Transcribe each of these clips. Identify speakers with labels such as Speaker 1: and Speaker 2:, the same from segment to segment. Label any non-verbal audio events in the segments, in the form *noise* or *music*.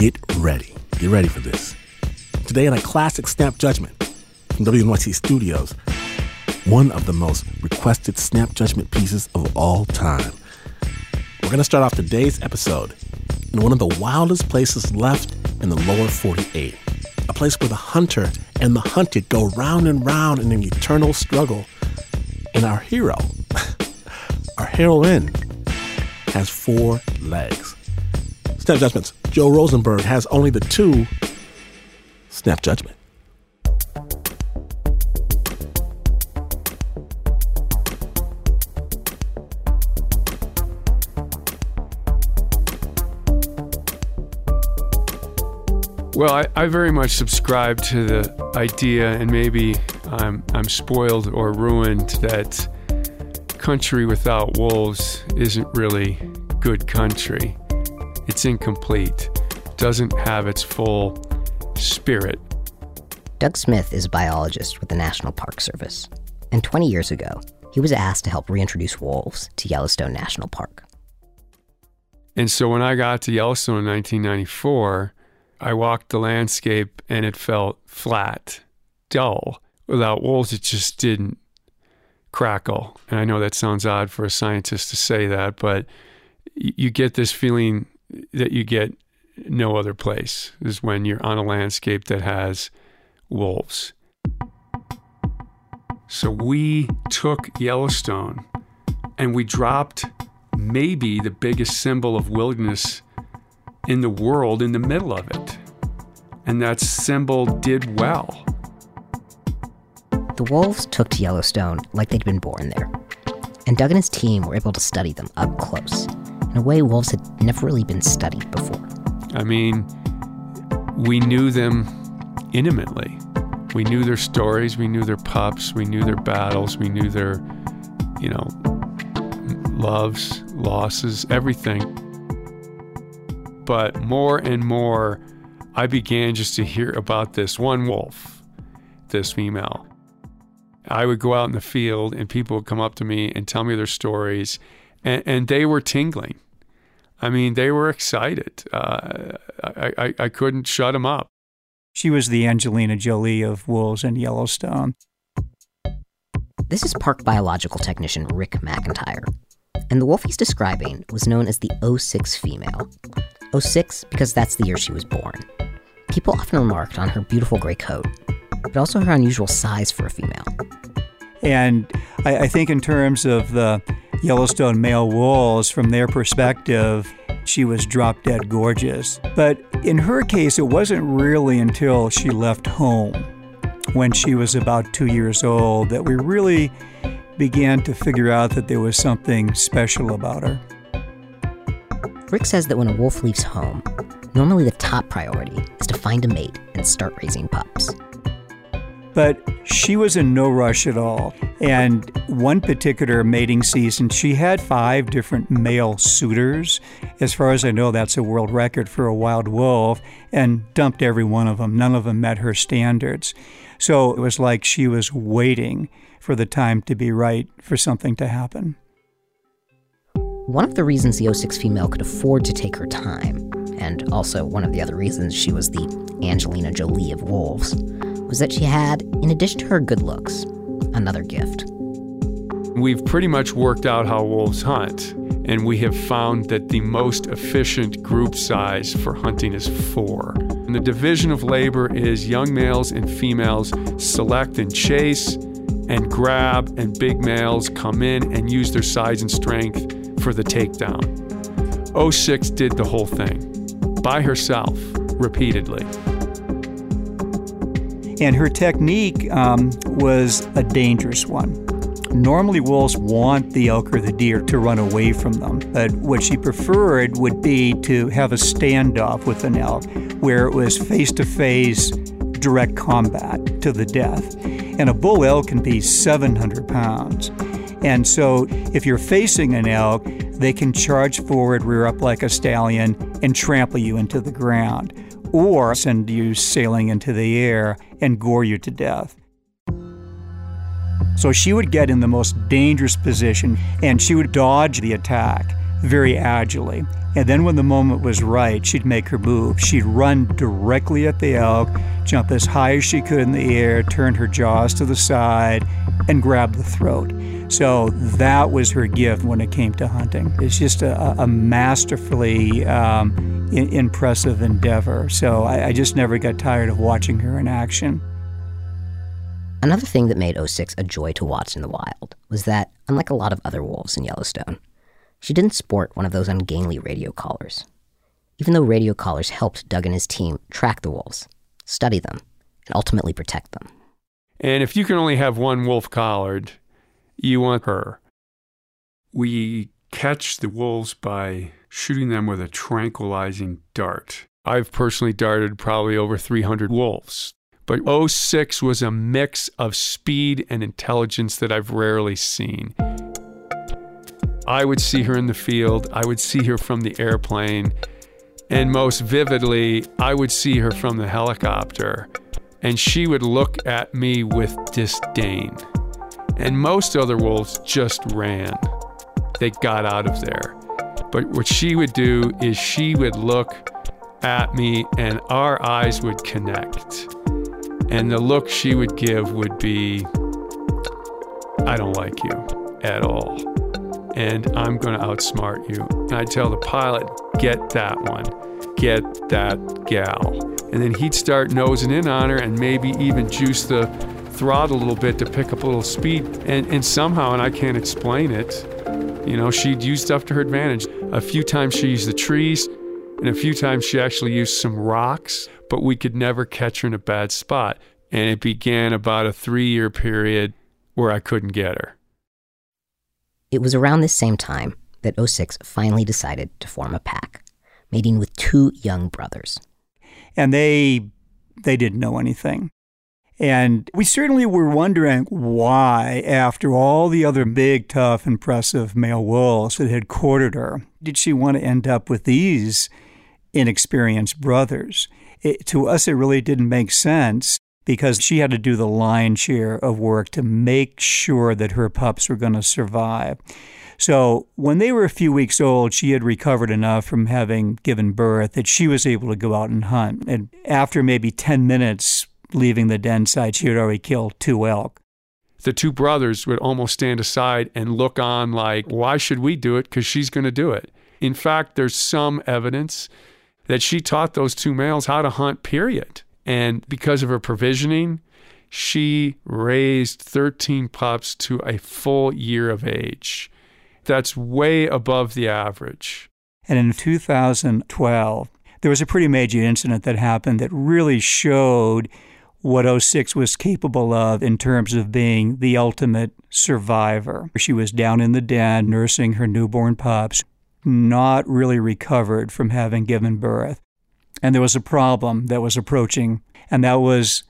Speaker 1: Get ready. Get ready for this. Today in a classic Snap Judgment from WNYC Studios, one of the most requested Snap Judgment pieces of all time. We're going to start off today's episode in one of the wildest places left in the lower 48, a place where the hunter and the hunted go round and round in an eternal struggle. And our hero, *laughs* our heroine, has four legs. Snap Judgments. Joe Rosenberg has only the two. Snap Judgment.
Speaker 2: Well, I, I, very much subscribe to the idea, and maybe I'm, I'm spoiled or ruined, that country without wolves isn't really good country. It's incomplete, doesn't have its full spirit.
Speaker 3: Doug Smith is a biologist with the National Park Service, and 20 years ago, he was asked to help reintroduce wolves to Yellowstone National Park.
Speaker 2: And so when I got to Yellowstone in 1994, I walked the landscape and it felt flat, dull. Without wolves, it just didn't crackle. And I know that sounds odd for a scientist to say that, but you get this feeling that you get no other place is when you're on a landscape that has wolves. So we took Yellowstone and we dropped maybe the biggest symbol of wilderness in the world in the middle of it. And that symbol did well.
Speaker 3: The wolves took to Yellowstone like they'd been born there. And Doug and his team were able to study them up close, in a way wolves had never really been studied before.
Speaker 2: I mean, we knew them intimately. We knew their stories, we knew their pups, we knew their battles, we knew their, you know, loves, losses, everything but more and more, I began just to hear about this one wolf, this female. I would go out in the field and people would come up to me and tell me their stories, and, and they were tingling. I mean, they were excited. Uh, I, I, I couldn't shut them up.
Speaker 4: She was the Angelina Jolie of wolves in Yellowstone.
Speaker 3: This is park biological technician Rick McIntyre. And the wolf he's describing was known as the 06 female. 06 because that's the year she was born. People often remarked on her beautiful gray coat, but also her unusual size for a female.
Speaker 4: And I, I think, in terms of the Yellowstone male wolves, from their perspective, she was drop dead gorgeous. But in her case, it wasn't really until she left home when she was about two years old that we really began to figure out that there was something special about her.
Speaker 3: Rick says that when a wolf leaves home, normally the top priority is to find a mate and start raising pups.
Speaker 4: But she was in no rush at all. And one particular mating season, she had five different male suitors. As far as I know, that's a world record for a wild wolf, and dumped every one of them. None of them met her standards. So it was like she was waiting for the time to be right for something to happen.
Speaker 3: One of the reasons the 06 female could afford to take her time, and also one of the other reasons she was the Angelina Jolie of wolves, was that she had, in addition to her good looks, another gift.
Speaker 2: We've pretty much worked out how wolves hunt, and we have found that the most efficient group size for hunting is four. And the division of labor is young males and females select and chase and grab, and big males come in and use their size and strength for the takedown. 06 did the whole thing by herself repeatedly.
Speaker 4: And her technique um, was a dangerous one. Normally, wolves want the elk or the deer to run away from them, but what she preferred would be to have a standoff with an elk where it was face to face, direct combat to the death. And a bull elk can be 700 pounds. And so, if you're facing an elk, they can charge forward, rear up like a stallion, and trample you into the ground, or send you sailing into the air and gore you to death. So she would get in the most dangerous position and she would dodge the attack very agilely. And then when the moment was right, she'd make her move. She'd run directly at the elk, jump as high as she could in the air, turn her jaws to the side, and grab the throat. So that was her gift when it came to hunting. It's just a, a masterfully um, impressive endeavor. So I, I just never got tired of watching her in action.
Speaker 3: Another thing that made 06 a joy to watch in the wild was that, unlike a lot of other wolves in Yellowstone, she didn't sport one of those ungainly radio collars. Even though radio collars helped Doug and his team track the wolves, study them, and ultimately protect them.
Speaker 2: And if you can only have one wolf collared, you want her. We catch the wolves by shooting them with a tranquilizing dart. I've personally darted probably over 300 wolves. But 06 was a mix of speed and intelligence that I've rarely seen. I would see her in the field, I would see her from the airplane, and most vividly, I would see her from the helicopter, and she would look at me with disdain. And most other wolves just ran. They got out of there. But what she would do is she would look at me and our eyes would connect. And the look she would give would be, I don't like you at all. And I'm going to outsmart you. And I'd tell the pilot, get that one, get that gal. And then he'd start nosing in on her and maybe even juice the throttle a little bit to pick up a little speed. And, and somehow, and I can't explain it, you know, she'd use stuff to her advantage. A few times she used the trees, and a few times she actually used some rocks but we could never catch her in a bad spot. And it began about a three year period where I couldn't get her.
Speaker 3: It was around this same time that 06 finally decided to form a pack, mating with two young brothers.
Speaker 4: And they they didn't know anything. And we certainly were wondering why, after all the other big, tough, impressive male wolves that had courted her, did she want to end up with these inexperienced brothers? it, to us, it really didn't make sense because she had to do the lion's share of work to make sure that her pups were going to survive. So when they were a few weeks old, she had recovered enough from having given birth that she was able to go out and hunt. And after maybe 10 minutes leaving the den site, she had already killed two elk.
Speaker 2: The two brothers would almost stand aside and look on like, why should we do it? Because she's going to do it. In fact, there's some evidence that she taught those two males how to hunt, period. And because of her provisioning, she raised 13 pups to a full year of age. That's way above the average.
Speaker 4: And in 2012, there was a pretty major incident that happened that really showed what 06 was capable of in terms of being the ultimate survivor. She was down in the den nursing her newborn pups not really recovered from having given birth. And there was a problem that was approaching, and that was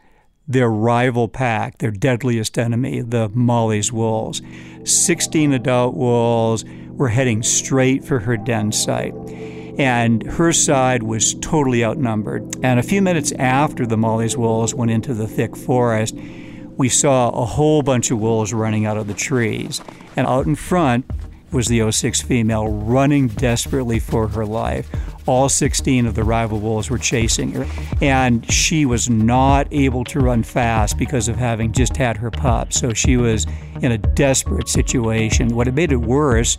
Speaker 4: their rival pack, their deadliest enemy, the Mollie's wolves. 16 adult wolves were heading straight for her den site. And her side was totally outnumbered. And a few minutes after the Mollie's wolves went into the thick forest, we saw a whole bunch of wolves running out of the trees. And out in front, was the 06 female running desperately for her life. All 16 of the rival wolves were chasing her, and she was not able to run fast because of having just had her pup. So she was in a desperate situation. What had made it worse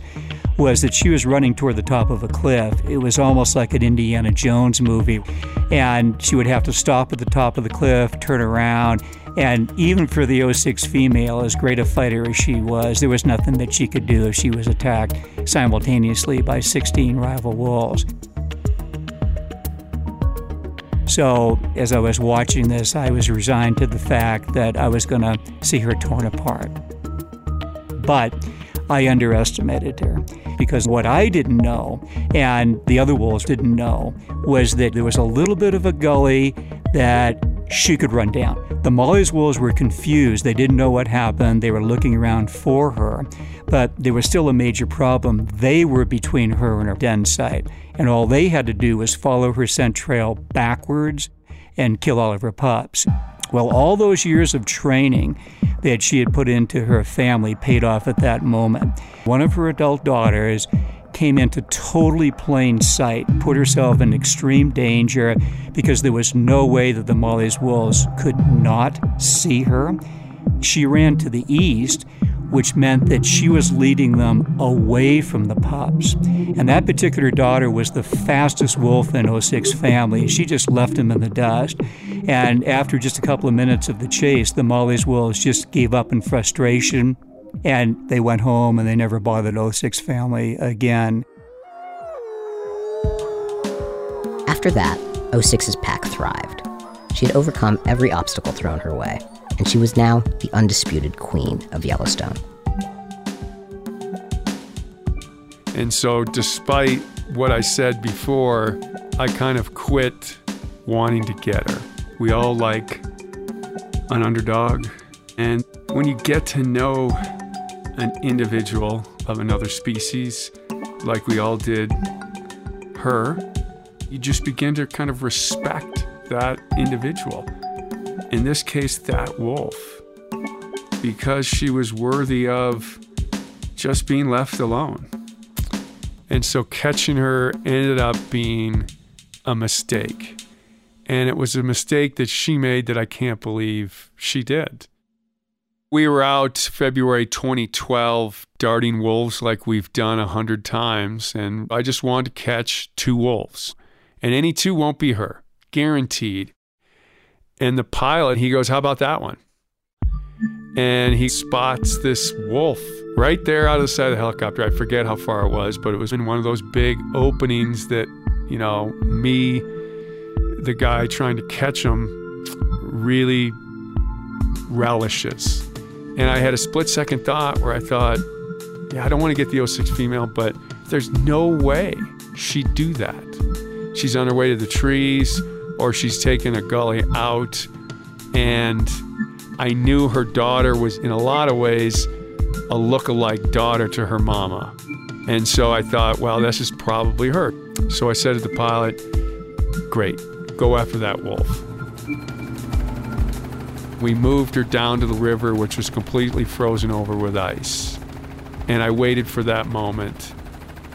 Speaker 4: was that she was running toward the top of a cliff. It was almost like an Indiana Jones movie. And she would have to stop at the top of the cliff, turn around, and even for the 06 female, as great a fighter as she was, there was nothing that she could do if she was attacked simultaneously by 16 rival wolves. So, as I was watching this, I was resigned to the fact that I was going to see her torn apart. But I underestimated her because what I didn't know and the other wolves didn't know was that there was a little bit of a gully that she could run down. The Mollie's wolves were confused. They didn't know what happened. They were looking around for her, but there was still a major problem. They were between her and her den site, and all they had to do was follow her scent trail backwards and kill all of her pups. Well, all those years of training that she had put into her family paid off at that moment. One of her adult daughters came into totally plain sight, put herself in extreme danger because there was no way that the Mollie's wolves could not see her. She ran to the east which meant that she was leading them away from the pups. And that particular daughter was the fastest wolf in 06 family. She just left him in the dust. And after just a couple of minutes of the chase, the Mollie's wolves just gave up in frustration and they went home and they never bothered 06 family again.
Speaker 3: After that, 06's pack thrived. She had overcome every obstacle thrown her way and she was now the undisputed queen of Yellowstone.
Speaker 2: And so, despite what I said before, I kind of quit wanting to get her. We all like an underdog. And when you get to know an individual of another species, like we all did her, you just begin to kind of respect that individual in this case, that wolf, because she was worthy of just being left alone. And so catching her ended up being a mistake. And it was a mistake that she made that I can't believe she did. We were out February 2012 darting wolves like we've done a hundred times, and I just wanted to catch two wolves. And any two won't be her, guaranteed. And the pilot, he goes, How about that one? And he spots this wolf right there out of the side of the helicopter. I forget how far it was, but it was in one of those big openings that, you know, me, the guy trying to catch him, really relishes. And I had a split second thought where I thought, yeah, I don't want to get the 06 female, but there's no way she'd do that. She's on her way to the trees or she's taken a gully out. And I knew her daughter was, in a lot of ways, a look-alike daughter to her mama. And so I thought, well, this is probably her. So I said to the pilot, great, go after that wolf. We moved her down to the river, which was completely frozen over with ice. And I waited for that moment.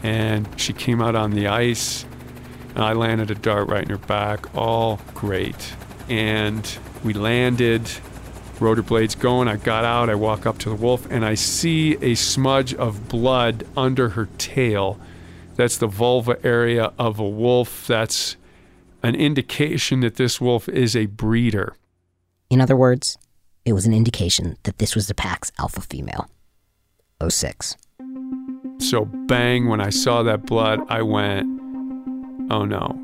Speaker 2: And she came out on the ice and I landed a dart right in her back. All great. And we landed, rotor blades going. I got out, I walk up to the wolf, and I see a smudge of blood under her tail. That's the vulva area of a wolf. That's an indication that this wolf is a breeder.
Speaker 3: In other words, it was an indication that this was the pack's alpha female. 06.
Speaker 2: So, bang, when I saw that blood, I went, Oh no.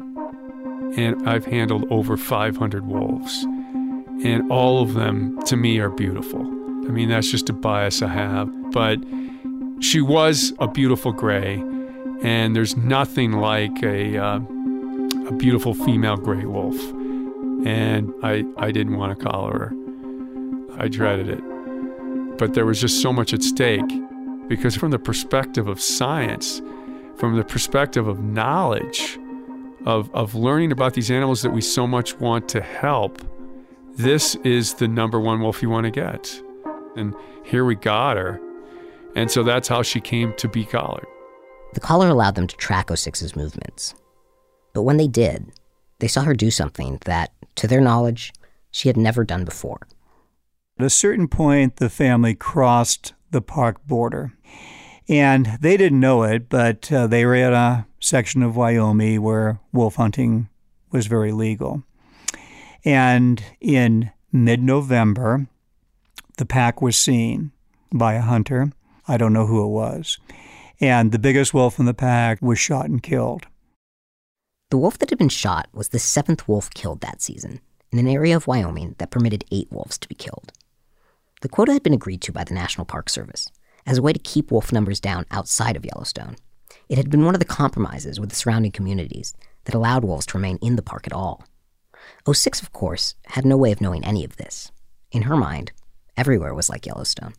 Speaker 2: And I've handled over 500 wolves. And all of them, to me, are beautiful. I mean, that's just a bias I have. But she was a beautiful gray, and there's nothing like a, uh, a beautiful female gray wolf. And I, I didn't want to collar her. I dreaded it. But there was just so much at stake because, from the perspective of science, from the perspective of knowledge, of, of learning about these animals that we so much want to help, this is the number one wolf you want to get. And here we got her. And so that's how she came to be collared.
Speaker 3: The collar allowed them to track 06's movements. But when they did, they saw her do something that, to their knowledge, she had never done before.
Speaker 4: At a certain point, the family crossed the park border. And they didn't know it, but uh, they were in a section of Wyoming where wolf hunting was very legal. And in mid November, the pack was seen by a hunter. I don't know who it was. And the biggest wolf in the pack was shot and killed.
Speaker 3: The wolf that had been shot was the seventh wolf killed that season in an area of Wyoming that permitted eight wolves to be killed. The quota had been agreed to by the National Park Service, as a way to keep wolf numbers down outside of Yellowstone. It had been one of the compromises with the surrounding communities that allowed wolves to remain in the park at all. 06, of course, had no way of knowing any of this. In her mind, everywhere was like Yellowstone.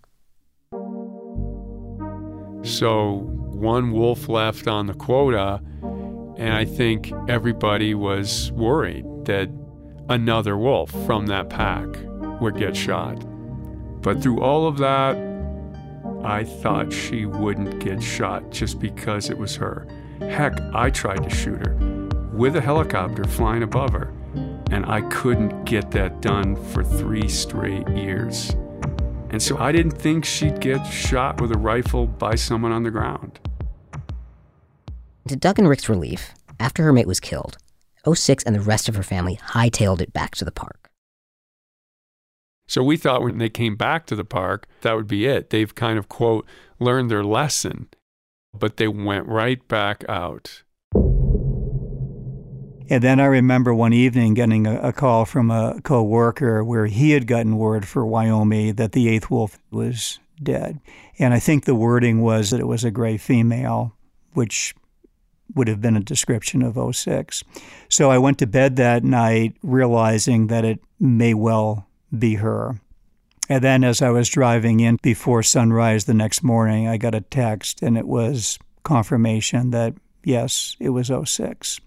Speaker 2: So, one wolf left on the quota, and I think everybody was worried that another wolf from that pack would get shot. But through all of that, I thought she wouldn't get shot just because it was her. Heck, I tried to shoot her with a helicopter flying above her, and I couldn't get that done for three straight years. And so I didn't think she'd get shot with a rifle by someone on the ground.
Speaker 3: To Doug and Rick's relief, after her mate was killed, 06 and the rest of her family hightailed it back to the park.
Speaker 2: So we thought when they came back to the park, that would be it. They've kind of, quote, learned their lesson. But they went right back out.
Speaker 4: And then I remember one evening getting a, a call from a coworker where he had gotten word for Wyoming that the eighth wolf was dead. And I think the wording was that it was a gray female, which would have been a description of 06. So I went to bed that night realizing that it may well be her. And then as I was driving in before sunrise the next morning, I got a text and it was confirmation that yes, it was 06.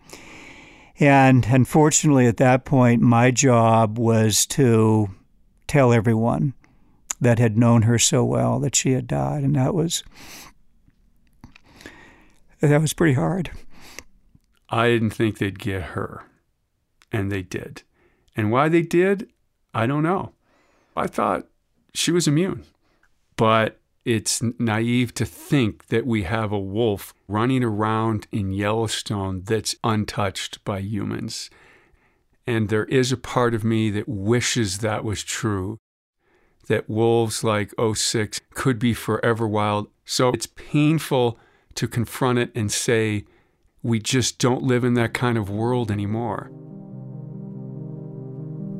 Speaker 4: And unfortunately, at that point, my job was to tell everyone that had known her so well that she had died. And that was that was pretty hard.
Speaker 2: I didn't think they'd get her, and they did. And why they did, I don't know. I thought she was immune. But it's naive to think that we have a wolf running around in Yellowstone that's untouched by humans. And there is a part of me that wishes that was true, that wolves like 06 could be forever wild. So it's painful to confront it and say, we just don't live in that kind of world anymore.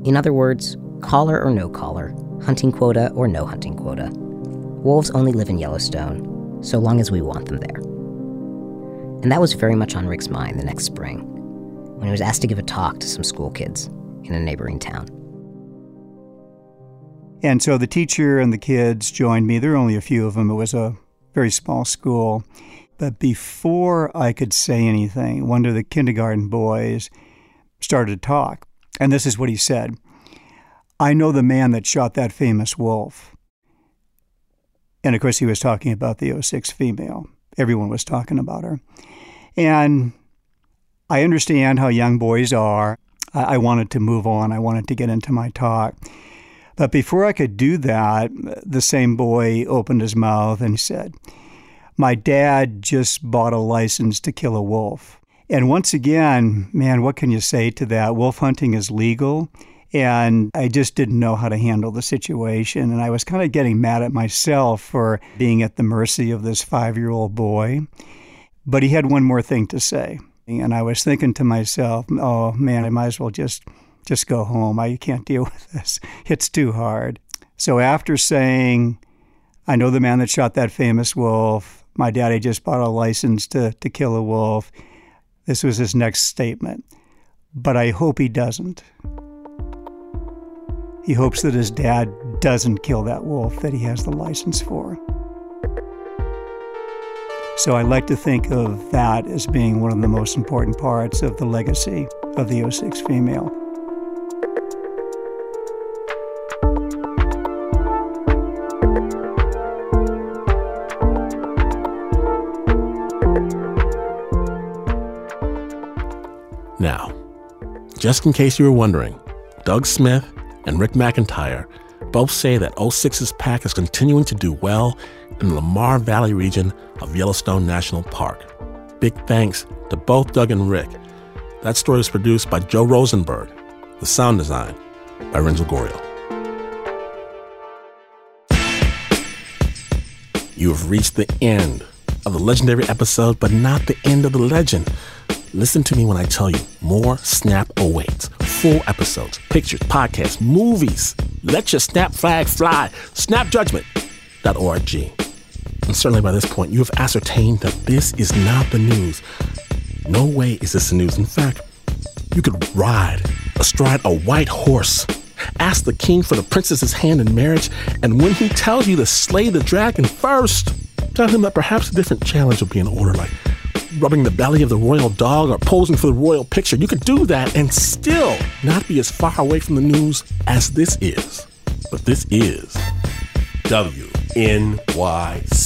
Speaker 3: In other words, collar or no collar, hunting quota or no hunting quota. Wolves only live in Yellowstone, so long as we want them there. And that was very much on Rick's mind the next spring, when he was asked to give a talk to some school kids in a neighboring town.
Speaker 4: And so the teacher and the kids joined me. There were only a few of them. It was a very small school. But before I could say anything, one of the kindergarten boys started to talk. And this is what he said I know the man that shot that famous wolf. And of course, he was talking about the 06 female. Everyone was talking about her. And I understand how young boys are. I wanted to move on, I wanted to get into my talk. But before I could do that, the same boy opened his mouth and said, my dad just bought a license to kill a wolf. And once again, man, what can you say to that? Wolf hunting is legal. And I just didn't know how to handle the situation. And I was kind of getting mad at myself for being at the mercy of this five year old boy. But he had one more thing to say. And I was thinking to myself, oh man, I might as well just just go home. I can't deal *laughs* with this. It's too hard. So after saying, I know the man that shot that famous wolf, my daddy just bought a license to, to kill a wolf. This was his next statement. But I hope he doesn't. He hopes that his dad doesn't kill that wolf that he has the license for. So I like to think of that as being one of the most important parts of the legacy of the 06 female.
Speaker 1: Now, just in case you were wondering, Doug Smith and Rick McIntyre both say that 06's pack is continuing to do well in the Lamar Valley region of Yellowstone National Park. Big thanks to both Doug and Rick. That story was produced by Joe Rosenberg. The sound design by Renzo Gorio. You have reached the end of the legendary episode, but not the end of the legend. Listen to me when I tell you more Snap awaits. Full episodes, pictures, podcasts, movies. Let your Snap flag fly. Snapjudgment.org. And certainly by this point, you have ascertained that this is not the news. No way is this the news. In fact, you could ride astride a white horse, ask the king for the princess's hand in marriage, and when he tells you to slay the dragon first, tell him that perhaps a different challenge will be in order, like rubbing the belly of the royal dog or posing for the royal picture. You could do that and still not be as far away from the news as this is. But this is WNYC.